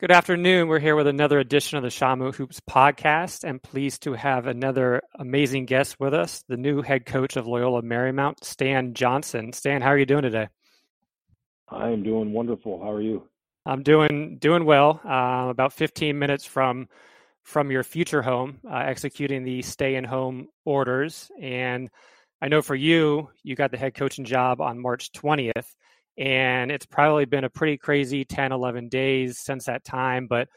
Good afternoon. We're here with another edition of the Shamu Hoops podcast and pleased to have another amazing guest with us, the new head coach of Loyola Marymount, Stan Johnson. Stan, how are you doing today? I am doing wonderful. How are you? I'm doing doing well. Uh, about 15 minutes from from your future home, uh, executing the stay in home orders. And I know for you, you got the head coaching job on March 20th and it's probably been a pretty crazy 10 11 days since that time but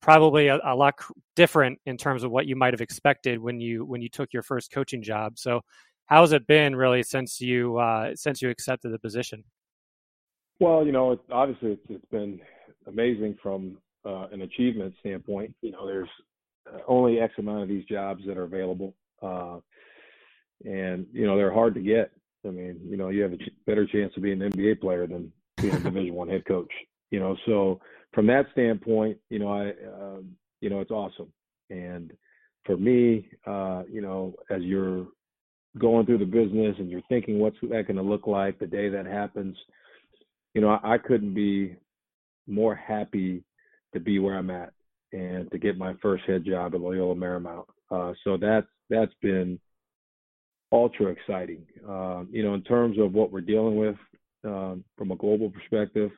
probably a, a, lot different in terms of what you might have expected when you when you took your first coaching job. So how's it been really since you uh, since you accepted the position? Well you know obviously it's, it's been amazing from uh, an achievement standpoint. You know there's uh, only x amount of these jobs that are available uh, and you know they're hard to get I mean, you know, you have a better chance of being an NBA player than being a Division One head coach. You know, so from that standpoint, you know, I, uh, you know, it's awesome. And for me, uh, you know, as you're going through the business and you're thinking what's that going to look like the day that happens, you know, I, I couldn't be more happy to be where I'm at and to get my first head job at Loyola Marymount. Uh, so that's that's been ultra exciting. Um, you know, in terms of what we're dealing with um, from a global perspective,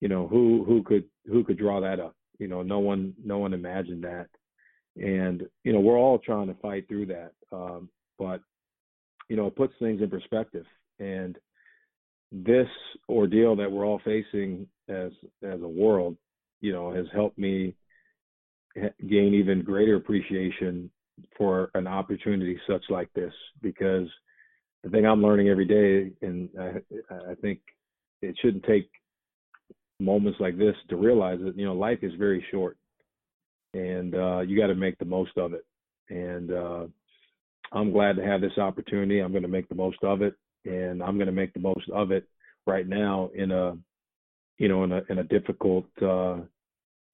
you know, who who could who could draw that up? You know, no one no one imagined that, and you know, we're all trying to fight through that. Um, but you know, it puts things in perspective, and this ordeal that we're all facing as as a world, you know, has helped me gain even greater appreciation for an opportunity such like this because the thing I'm learning every day, and I, I think it shouldn't take moments like this to realize that you know life is very short, and uh, you got to make the most of it. And uh, I'm glad to have this opportunity. I'm going to make the most of it, and I'm going to make the most of it right now in a you know in a in a difficult uh,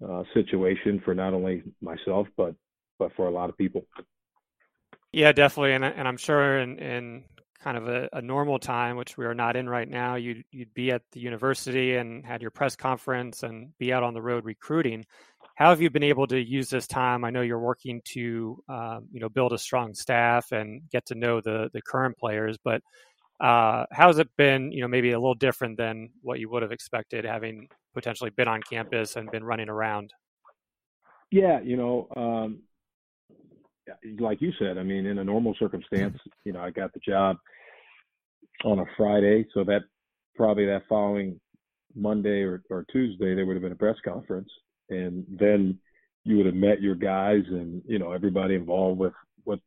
uh, situation for not only myself but but for a lot of people. Yeah, definitely, and and I'm sure in in kind of a, a, normal time, which we are not in right now, you'd you'd be at the university and had your press conference and be out on the road recruiting. How have you been able to use this time? I know you're working to um, you know build a strong staff and get to know the the current players, but uh, how has it been? You know, maybe a little different than what you would have expected, having potentially been on campus and been running around. Yeah, you know, um, like you said, I mean, in a normal circumstance, you know, I got the job on a Friday, so that probably that following Monday or, or Tuesday there would have been a press conference, and then you would have met your guys and you know everybody involved with with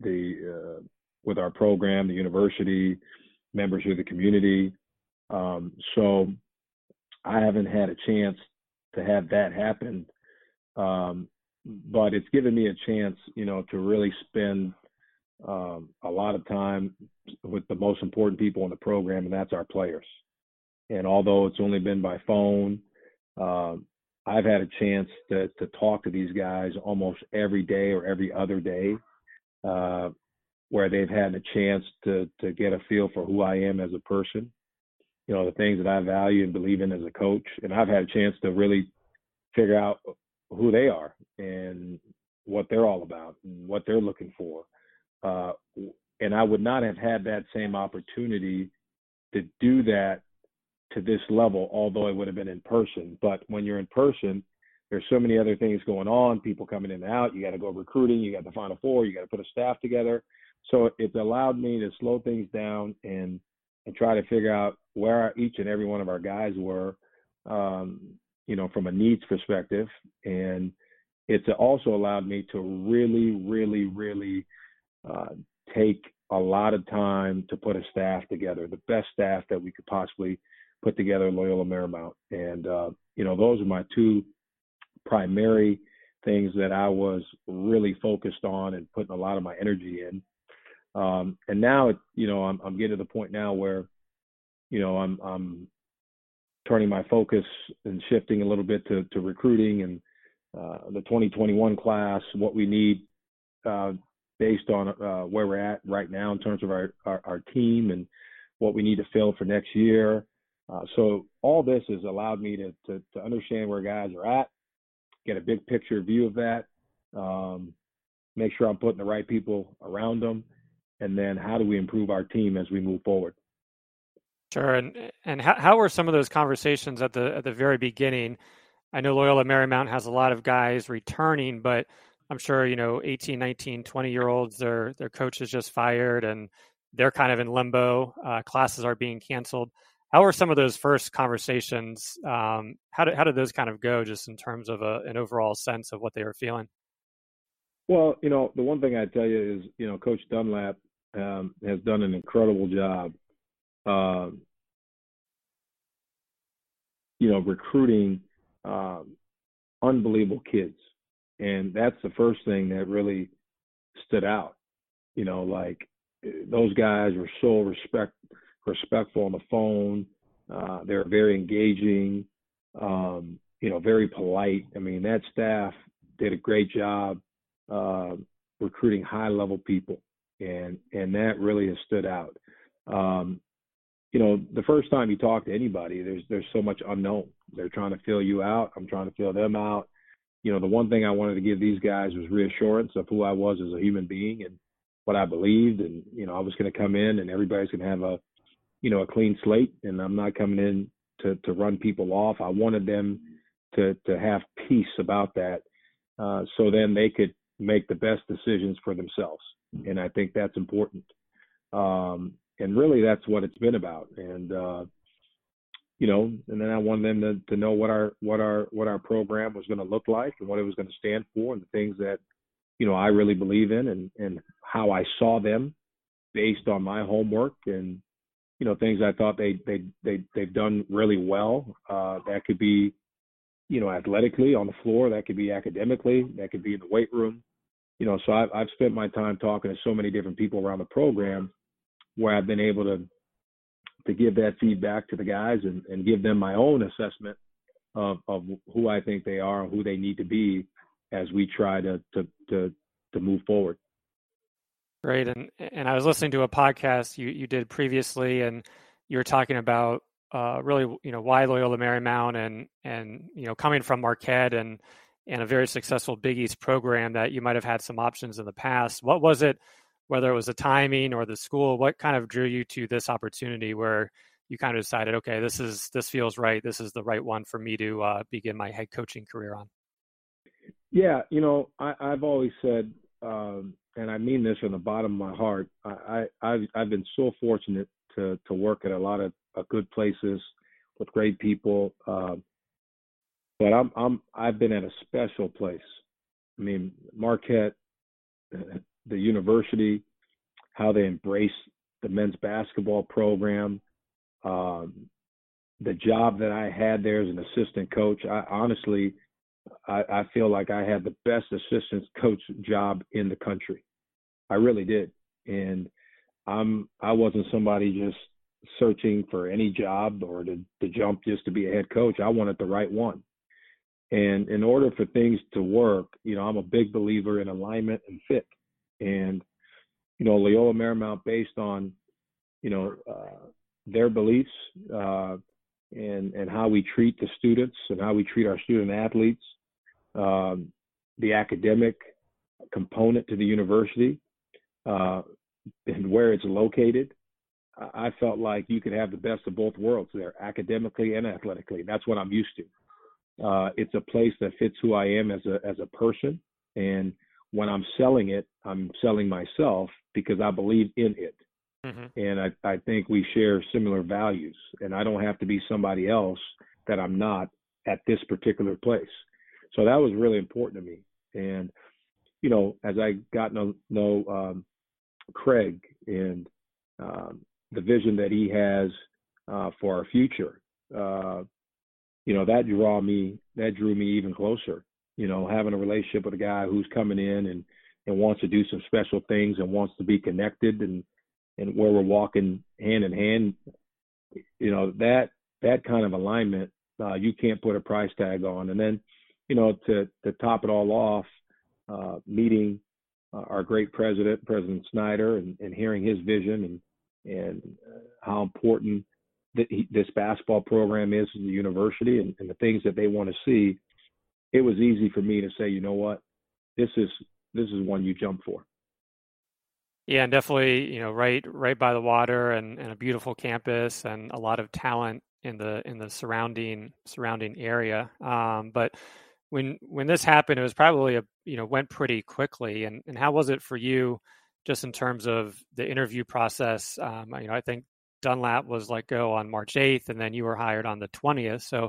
the uh, with our program, the university, members of the community. Um, so I haven't had a chance to have that happen um, but it's given me a chance, you know, to really spend um, a lot of time with the most important people in the program, and that's our players. And although it's only been by phone, uh, I've had a chance to to talk to these guys almost every day or every other day, uh, where they've had a chance to to get a feel for who I am as a person, you know, the things that I value and believe in as a coach, and I've had a chance to really figure out who they are and what they're all about and what they're looking for. Uh, and I would not have had that same opportunity to do that to this level, although it would have been in person. But when you're in person, there's so many other things going on, people coming in and out. You got to go recruiting, you got the final four, you got to put a staff together. So it's allowed me to slow things down and and try to figure out where each and every one of our guys were um, you know, from a needs perspective. And it's also allowed me to really, really, really uh, take a lot of time to put a staff together, the best staff that we could possibly put together in Loyola Marymount. And, uh, you know, those are my two primary things that I was really focused on and putting a lot of my energy in. Um, and now, it, you know, I'm, I'm getting to the point now where, you know, I'm, I'm turning my focus and shifting a little bit to, to recruiting and uh, the 2021 class, what we need uh, based on uh, where we're at right now in terms of our, our, our, team and what we need to fill for next year. Uh, so all this has allowed me to, to, to understand where guys are at, get a big picture view of that, um, make sure I'm putting the right people around them, and then how do we improve our team as we move forward. Sure, and and how, how were some of those conversations at the at the very beginning? I know Loyola Marymount has a lot of guys returning, but I'm sure you know 18, 19, 20 year olds their their coach is just fired and they're kind of in limbo. Uh, classes are being canceled. How were some of those first conversations? Um, how did how did those kind of go, just in terms of a, an overall sense of what they were feeling? Well, you know, the one thing I tell you is, you know, Coach Dunlap um, has done an incredible job, um, you know, recruiting um, unbelievable kids, and that's the first thing that really stood out. You know, like those guys were so respect respectful on the phone. Uh, they're very engaging. Um, you know, very polite. I mean, that staff did a great job uh, recruiting high level people, and and that really has stood out. Um, you know, the first time you talk to anybody, there's there's so much unknown. They're trying to fill you out. I'm trying to fill them out. You know, the one thing I wanted to give these guys was reassurance of who I was as a human being and what I believed, and you know, I was going to come in and everybody's going to have a, you know, a clean slate, and I'm not coming in to to run people off. I wanted them to to have peace about that, uh, so then they could make the best decisions for themselves, and I think that's important. Um, and really, that's what it's been about. And uh, you know, and then I wanted them to, to know what our what our what our program was going to look like and what it was going to stand for, and the things that you know I really believe in, and and how I saw them based on my homework and you know things I thought they they they they've done really well. Uh, that could be you know athletically on the floor, that could be academically, that could be in the weight room. You know, so I've I've spent my time talking to so many different people around the program where I've been able to to give that feedback to the guys and, and give them my own assessment of, of who I think they are and who they need to be as we try to to to, to move forward. Great, and and I was listening to a podcast you you did previously, and you were talking about uh, really you know why Loyola Marymount and and you know coming from Marquette and and a very successful Big East program that you might have had some options in the past. What was it, whether it was the timing or the school? What kind of drew you to this opportunity where you kind of decided, okay, this is this feels right. This is the right one for me to uh, begin my head coaching career on. Yeah, you know, I, I've always said um, and I mean this from the bottom of my heart. I, I have I've been so fortunate to to work at a lot of uh, good places with great people. Uh, but I'm I'm I've been at a special place. I mean Marquette, the university, how they embrace the men's basketball program, um, the job that I had there as an assistant coach. I honestly I, I feel like I had the best assistant coach job in the country. I really did. And I'm I wasn't somebody just searching for any job or to, to jump just to be a head coach. I wanted the right one. And in order for things to work, you know, I'm a big believer in alignment and fit. And, you know, Loyola Marymount, based on, you know, uh, their beliefs uh, and and how we treat the students and how we treat our student athletes, um, the academic component to the university, uh, and where it's located. I felt like you could have the best of both worlds there, academically and athletically. That's what I'm used to. Uh, it's a place that fits who I am as a as a person, and when I'm selling it, I'm selling myself because I believe in it. Mm-hmm. And I, I think we share similar values, and I don't have to be somebody else that I'm not at this particular place. So that was really important to me. And, you know, as I got to know um, Craig and um, the vision that he has uh, for our future, uh, you know, that draw me, that drew me even closer. You know, having a relationship with a guy who's coming in and and wants to do some special things and wants to be connected and and where we're walking hand in hand, you know, that that kind of alignment, uh, you can't put a price tag on. And then, you know, to to top it all off, uh, meeting uh, our great president, President Snyder, and, and hearing his vision and and uh, how important he, this basketball program is in the university and, and the things that they want to see, it was easy for me to say, you know what, this is this is one you jump for. Yeah, and definitely, you know, right right by the water and, and a beautiful campus and a lot of talent in the in the surrounding surrounding area. Um, but when when this happened, it was probably a you know went pretty quickly. And and how was it for you, just in terms of the interview process? Um, you know, I think Dunlap was let go on March eighth, and then you were hired on the twentieth. So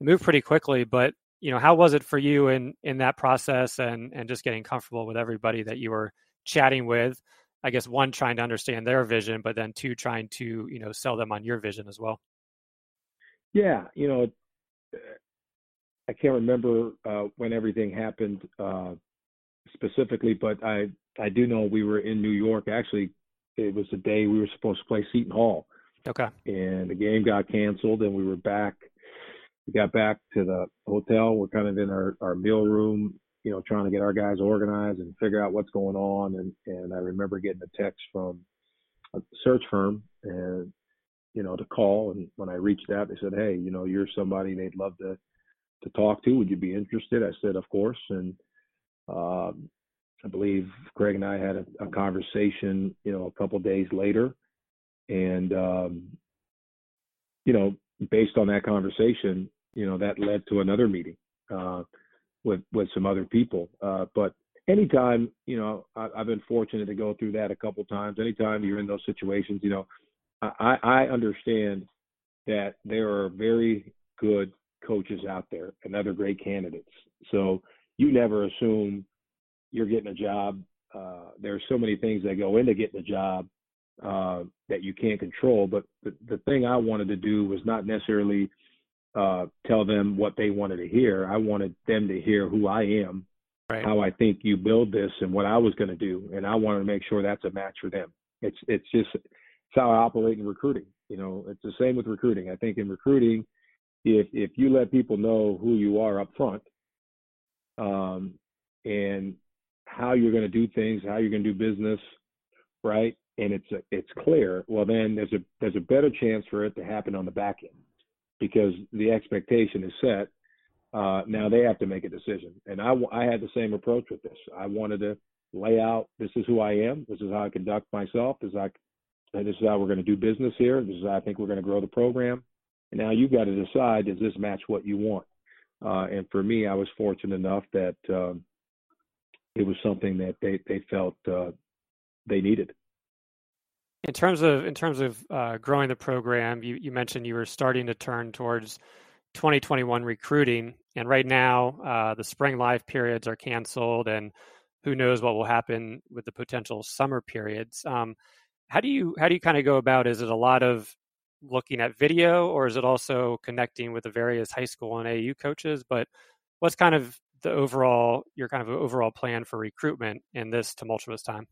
it moved pretty quickly. But you know, how was it for you in in that process and and just getting comfortable with everybody that you were chatting with? I guess one trying to understand their vision, but then two trying to you know sell them on your vision as well. Yeah, you know, I can't remember uh, when everything happened uh, specifically, but I I do know we were in New York. Actually, it was the day we were supposed to play Seton Hall. Okay. And the game got canceled, and we were back. We got back to the hotel. We're kind of in our our meal room, you know, trying to get our guys organized and figure out what's going on. And and I remember getting a text from a search firm and you know, to call. And when I reached out, they said, "Hey, you know, you're somebody they'd love to to talk to. Would you be interested?" I said, "Of course." And um, I believe Craig and I had a, a conversation, you know, a couple days later, and um, you know, based on that conversation, you know, that led to another meeting uh, with with some other people. Uh, but anytime, you know, I, I've been fortunate to go through that a couple times. Anytime you're in those situations, you know, I, I understand that there are very good coaches out there and other great candidates. So you never assume you're getting a job. Uh, there are so many things that go into getting a job uh, that you can't control. But the, the thing I wanted to do was not necessarily uh, tell them what they wanted to hear. I wanted them to hear who I am, right. how I think you build this, and what I was going to do. And I wanted to make sure that's a match for them. It's it's just it's how I operate in recruiting. You know, it's the same with recruiting. I think in recruiting, if if you let people know who you are up front, um, and how you're going to do things, how you're going to do business, right? And it's a, it's clear. Well, then there's a there's a better chance for it to happen on the back end because the expectation is set. Uh, now they have to make a decision, and I I had the same approach with this. I wanted to lay out this is who I am, this is how I conduct myself, this is how this is how we're going to do business here. This is how I think we're going to grow the program. And now you've got to decide, does this match what you want? Uh, and for me, I was fortunate enough that um, it was something that they, they felt uh, they needed. In terms of in terms of uh, growing the program, you, you mentioned you were starting to turn towards 2021 recruiting, and right now uh, the spring live periods are canceled, and who knows what will happen with the potential summer periods. Um, how do you how do you kind of go about is it a lot of looking at video or is it also connecting with the various high school and AU coaches but what's kind of the overall your kind of overall plan for recruitment in this tumultuous time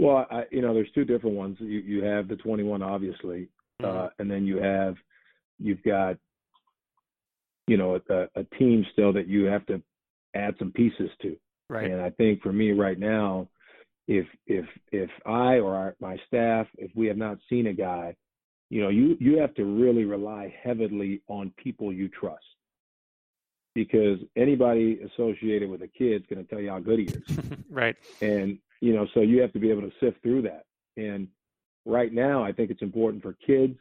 well I, you know there's two different ones. You you have the 21 obviously uh, mm-hmm. uh, and then you have you've got you know a, a team still that you have to add some pieces to. Right. And i think for me right now if if if I or our, my staff, if we have not seen a guy, you know, you you have to really rely heavily on people you trust, because anybody associated with a kid is going to tell you how good he is, right? And you know, so you have to be able to sift through that. And right now, I think it's important for kids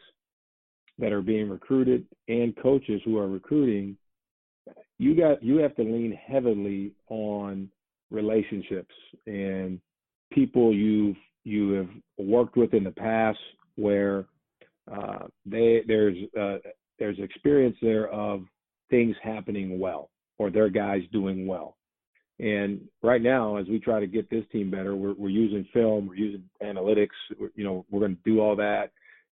that are being recruited and coaches who are recruiting. You got you have to lean heavily on relationships and people you've you have worked with in the past where uh, they there's uh, there's experience there of things happening well or their guys doing well. And right now, as we try to get this team better, we're, we're using film, we're using analytics. We're, you know, we're going to do all that.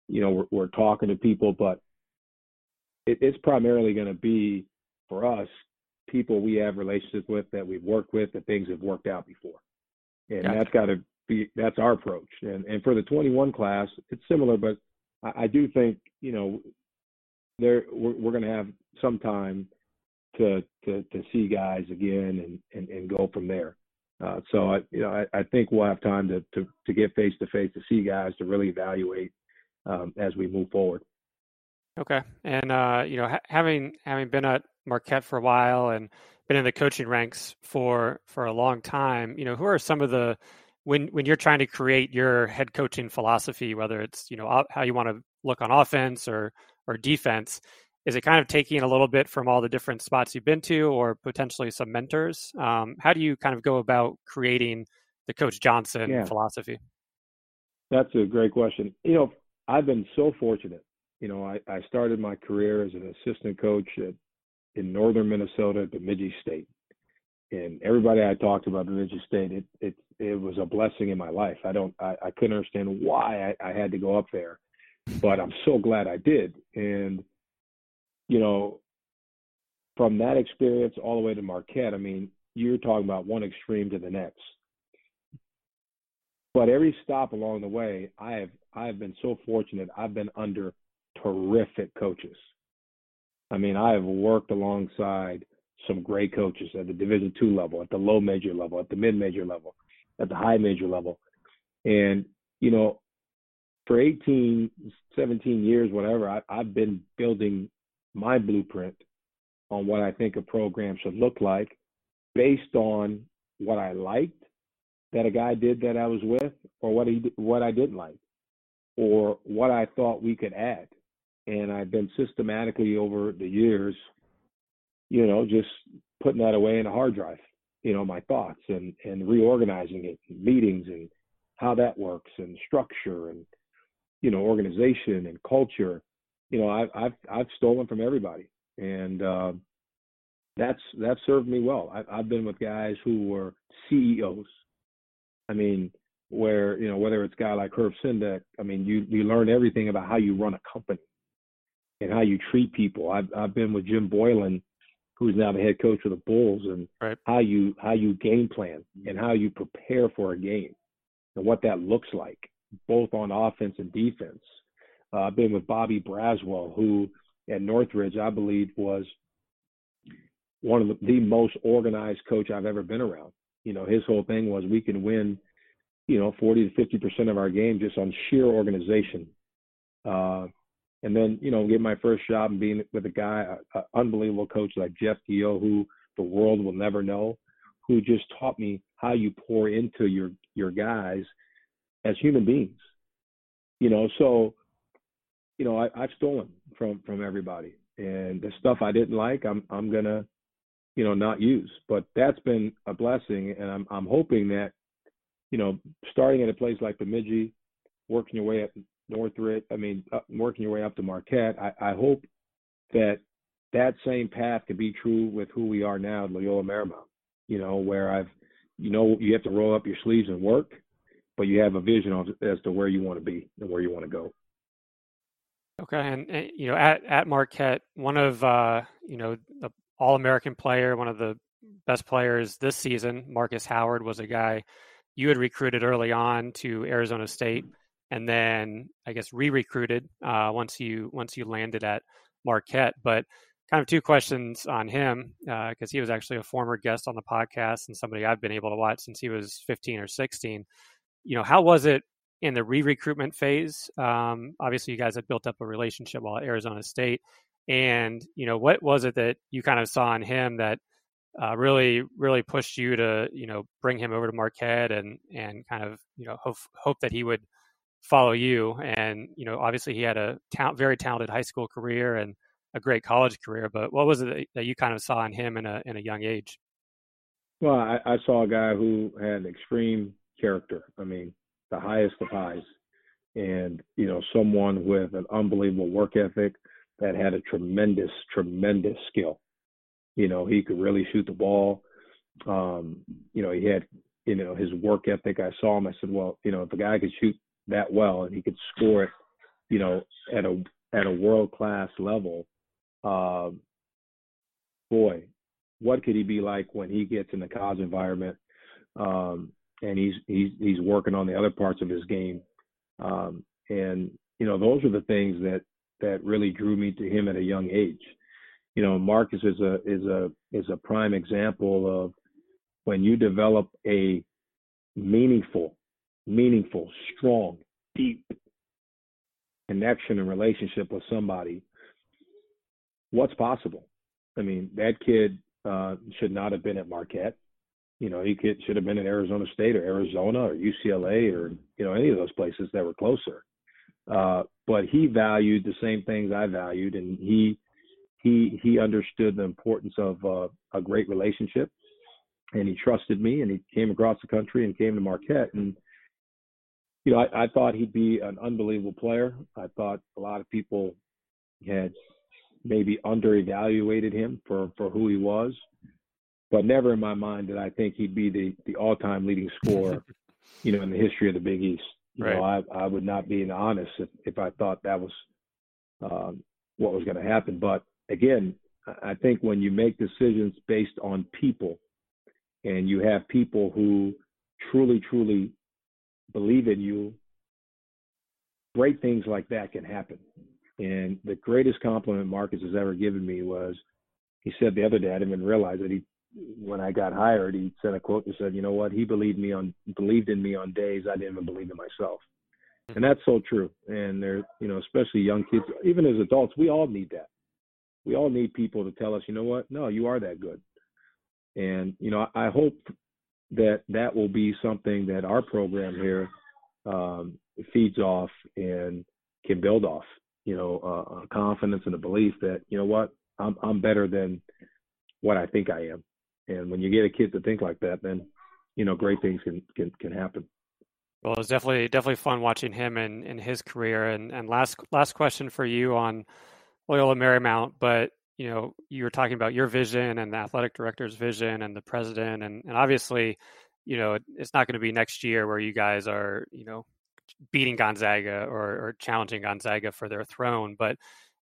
You know, we're, we're talking to people, but it, it's primarily going to be for us people we have relationships with that we've worked with that things have worked out before and gotcha. that's got to be that's our approach. And and for the 21 class, it's similar, but I, I do think you know there we're, we're going to have some time to to to see guys again and and, and go from there. Uh, so I you know I, I think we'll have time to to to get face to face to see guys to really evaluate um, as we move forward. Okay, and uh, you know, ha- having having been at Marquette for a while and been in the coaching ranks for for a long time, you know, who are some of the when when you're trying to create your head coaching philosophy, whether it's you know how you want to look on offense or or defense, is it kind of taking a little bit from all the different spots you've been to, or potentially some mentors? Um, how do you kind of go about creating the Coach Johnson yeah. philosophy? That's a great question. You know, I've been so fortunate. You know, I, I started my career as an assistant coach at, in northern Minnesota at Bemidji State. And everybody I talked about Bemidji State, it, it it was a blessing in my life. I don't I, I couldn't understand why I, I had to go up there, but I'm so glad I did. And you know, from that experience all the way to Marquette, I mean, you're talking about one extreme to the next. But every stop along the way, I have I have been so fortunate. I've been under terrific coaches. I mean, I have worked alongside some great coaches at the Division two level, at the low major level, at the mid major level, at the high major level. And, you know, for 18, 17 years, whatever, I, I've been building my blueprint on what I think a program should look like based on what I liked that a guy did that I was with, or what he what I didn't like, or what I thought we could add. And I've been systematically over the years, you know, just putting that away in a hard drive, you know, my thoughts and and reorganizing it, meetings and how that works and structure and you know organization and culture. You know, I've I've I've stolen from everybody, and uh, that's that served me well. I, I've been with guys who were CEOs, I mean, where you know whether it's a guy like Herb Sendek, I mean, you you learn everything about how you run a company and how you treat people. I've I've been with Jim Boylan, who's now the head coach of the Bulls, and right. how you how you game plan and how you prepare for a game and what that looks like, both on offense and defense. Uh, I've been with Bobby Braswell, who at Northridge I believe was one of the, the most organized coach I've ever been around you know, his whole thing was we can win, you know, 40 to 50 percent of our game just on sheer organization. Uh, and then, you know, get my first job and being with a guy, an unbelievable coach like Jeff Gio, who the world will never know, who just taught me how you pour into your your guys as human beings. You know, so, you know, I, I've stolen from from everybody, and the stuff I didn't like, I'm I'm gonna you know, not use. But that's been a blessing, and I'm I'm hoping that, you know, starting at a place like Bemidji, working your way up Northridge, I mean, up, working your way up to Marquette, I, I hope that that same path could be true with who we are now at Loyola Marymount. You know, where I've, you know, you have to roll up your sleeves and work, but you have a vision of, as to where you want to be and where you want to go. Okay, and, and, you know, at at Marquette, one of uh, you know the all American player, one of the best players this season. Markus Howard was a guy you had recruited early on to Arizona State, and then I guess re-recruited uh, once you once you landed at Marquette. But kind of two questions on him because uh, he was actually a former guest on the podcast and somebody I've been able to watch since he was 15 or 16. You know, how was it in the re-recruitment phase? Um, obviously, you guys had built up a relationship while at Arizona State. And you know, what was it that you kind of saw in him that uh, really, really pushed you to you know bring him over to Marquette and and kind of you know hope hope that he would follow you? And you know, obviously he had a ta- very talented high school career and a great college career. But what was it that you kind of saw in him in a in a young age? Well, I, I saw a guy who had extreme character. I mean, the highest of highs, and you know, someone with an unbelievable work ethic that had a tremendous, tremendous skill. You know, he could really shoot the ball. Um, you know, he had, you know, his work ethic. I saw him. I said, well, you know, if a guy could shoot that well and he could score it, you know, at a at a world class level, uh, boy, what could he be like when he gets in the college environment? Um, and he's he's he's working on the other parts of his game. Um, and you know, those are the things that that really drew me to him at a young age. You know, Markus is a is a is a prime example of when you develop a meaningful, meaningful, strong, deep connection and relationship with somebody what's possible. I mean, that kid uh, should not have been at Marquette. You know, he could, should have been in Arizona State or Arizona or UCLA or you know any of those places that were closer. Uh, but he valued the same things I valued, and he he he understood the importance of uh, a great relationship, and he trusted me, and he came across the country and came to Marquette, and you know I, I thought he'd be an unbelievable player. I thought a lot of people had maybe underevaluated him for for who he was, but never in my mind did I think he'd be the the all time leading scorer, you know, in the history of the Big East. You right. know, I I would not be honest if if I thought that was um, what was going to happen, but again, I think when you make decisions based on people and you have people who truly, truly believe in you, great things like that can happen. And the greatest compliment Markus has ever given me was he said the other day, I didn't even realize that he when I got hired, he sent a quote and said, you know what, he believed me on believed in me on days I didn't even believe in myself. And that's so true. And they're, you know, especially young kids, even as adults, we all need that we all need people to tell us, you know what? No, you are that good. And you know, I hope that that will be something that our program here um, feeds off and can build off. You know, uh, confidence and a belief that you know what, I'm I'm better than what I think I am. And when you get a kid to think like that, then you know, great things can can can happen. Well, it was definitely definitely fun watching him and in, in his career. And and last last question for you on Loyola Marymount, but you know, you were talking about your vision and the athletic director's vision and the president, and, and obviously, you know, it's not going to be next year where you guys are, you know, beating Gonzaga or, or challenging Gonzaga for their throne, but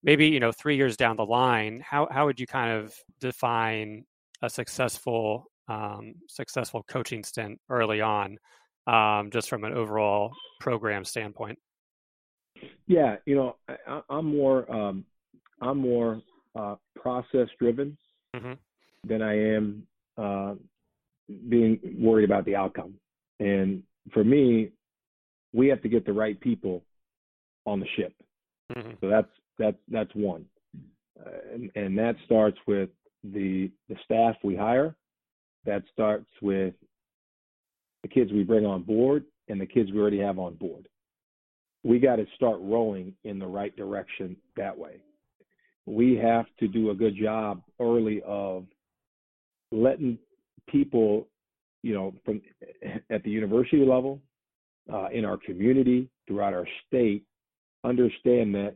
maybe you know, three years down the line, how how would you kind of define a successful um, successful coaching stint early on, um, just from an overall program standpoint? Yeah, you know, I, am more um, I'm more uh, process driven mm-hmm. than I am uh, being worried about the outcome. And for me, we have to get the right people on the ship. Mm-hmm. So that's that's that's one, uh, and, and that starts with the the staff we hire. That starts with the kids we bring on board and the kids we already have on board. We got to start rolling in the right direction that way we have to do a good job early of letting people, you know, from at the university level, uh, in our community, throughout our state, understand that,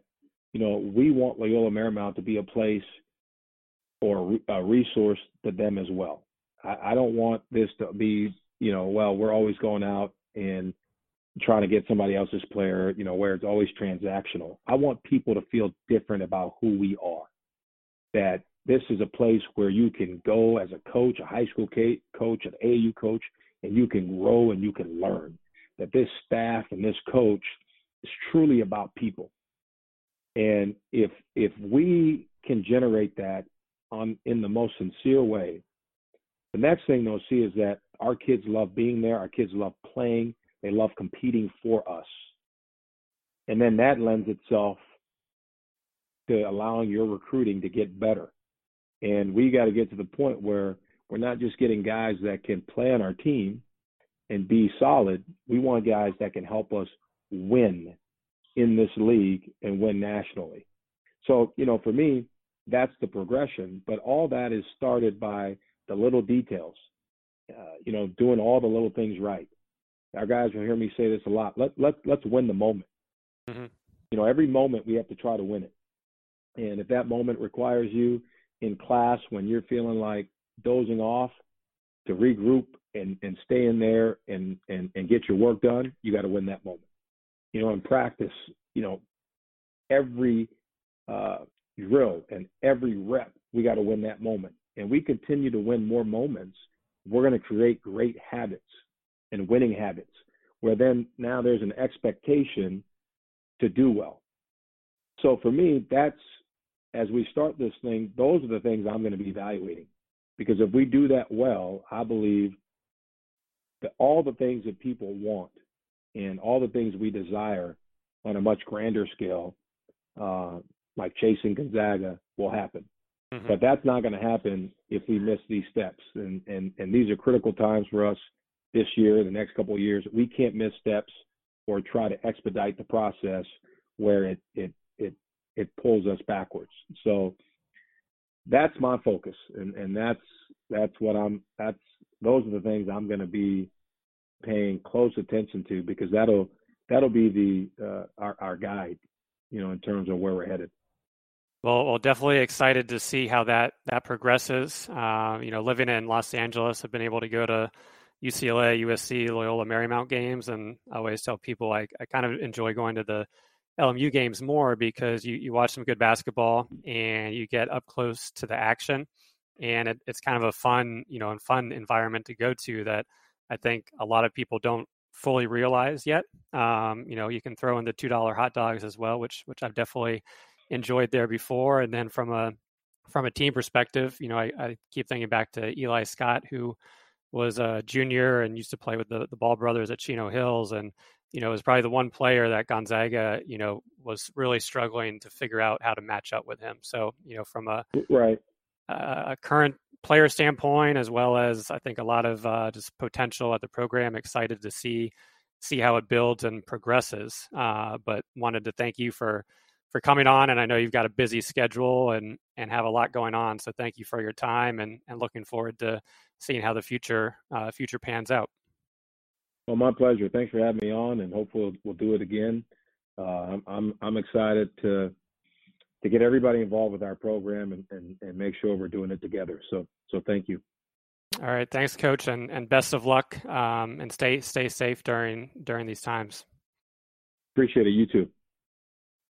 you know, we want Loyola Marymount to be a place or a resource to them as well. I, I don't want this to be, you know, well, we're always going out and trying to get somebody else's player, you know, where it's always transactional. I want people to feel different about who we are. That this is a place where you can go as a coach, a high school coach, an AU coach, and you can grow and you can learn. That this staff and this coach is truly about people. And if if we can generate that on in the most sincere way, the next thing they'll see is that our kids love being there, our kids love playing, they love competing for us. And then that lends itself to allowing your recruiting to get better. And we got to get to the point where we're not just getting guys that can play on our team and be solid. We want guys that can help us win in this league and win nationally. So, you know, for me, that's the progression. But all that is started by the little details, uh, you know, doing all the little things right. Our guys will hear me say this a lot. Let let let's win the moment. Mm-hmm. You know, every moment we have to try to win it. And if that moment requires you in class when you're feeling like dozing off to regroup and and stay in there and and and get your work done, you got to win that moment. You know, in practice, you know, every uh, drill and every rep, we got to win that moment. And we continue to win more moments. We're going to create great habits and winning habits, where then now there's an expectation to do well. So for me, that's as we start this thing, those are the things I'm going to be evaluating. Because if we do that well, I believe that all the things that people want and all the things we desire on a much grander scale, uh, like chasing Gonzaga will happen. Mm-hmm. But that's not going to happen if we miss these steps. And, and, and these are critical times for us this year, the next couple of years. We can't miss steps or try to expedite the process where it, it, it, it pulls us backwards. So that's my focus. And, and that's, that's what I'm, that's, those are the things I'm going to be paying close attention to because that'll, that'll be the, uh, our, our guide, you know, in terms of where we're headed. Well, well, definitely excited to see how that that progresses. Uh, you know, living in Los Angeles, I've been able to go to UCLA, USC, Loyola Marymount games, and I always tell people I, I kind of enjoy going to the LMU games more because you, you watch some good basketball and you get up close to the action, and it, it's kind of a fun, you know, and fun environment to go to that I think a lot of people don't fully realize yet. Um, you know, you can throw in the two dollar hot dogs as well, which which I've definitely enjoyed there before. And then from a from a team perspective, you know, I, I keep thinking back to Eli Scott, who was a junior and used to play with the, the Ball brothers at Chino Hills, and you know, was probably the one player that Gonzaga, you know, was really struggling to figure out how to match up with him. So, you know, from a right a current player standpoint, as well as I think a lot of uh, just potential at the program, excited to see see how it builds and progresses. Uh, but wanted to thank you for for coming on. And I know you've got a busy schedule and and have a lot going on. So thank you for your time and and looking forward to seeing how the future uh, future pans out. Well, my pleasure. Thanks for having me on, and hopefully we'll, we'll do it again. Uh, I'm, I'm I'm excited to to get everybody involved with our program and, and, and make sure we're doing it together. So so thank you. All right, thanks, Coach, and, and best of luck. Um, and stay stay safe during during these times. Appreciate it. You too.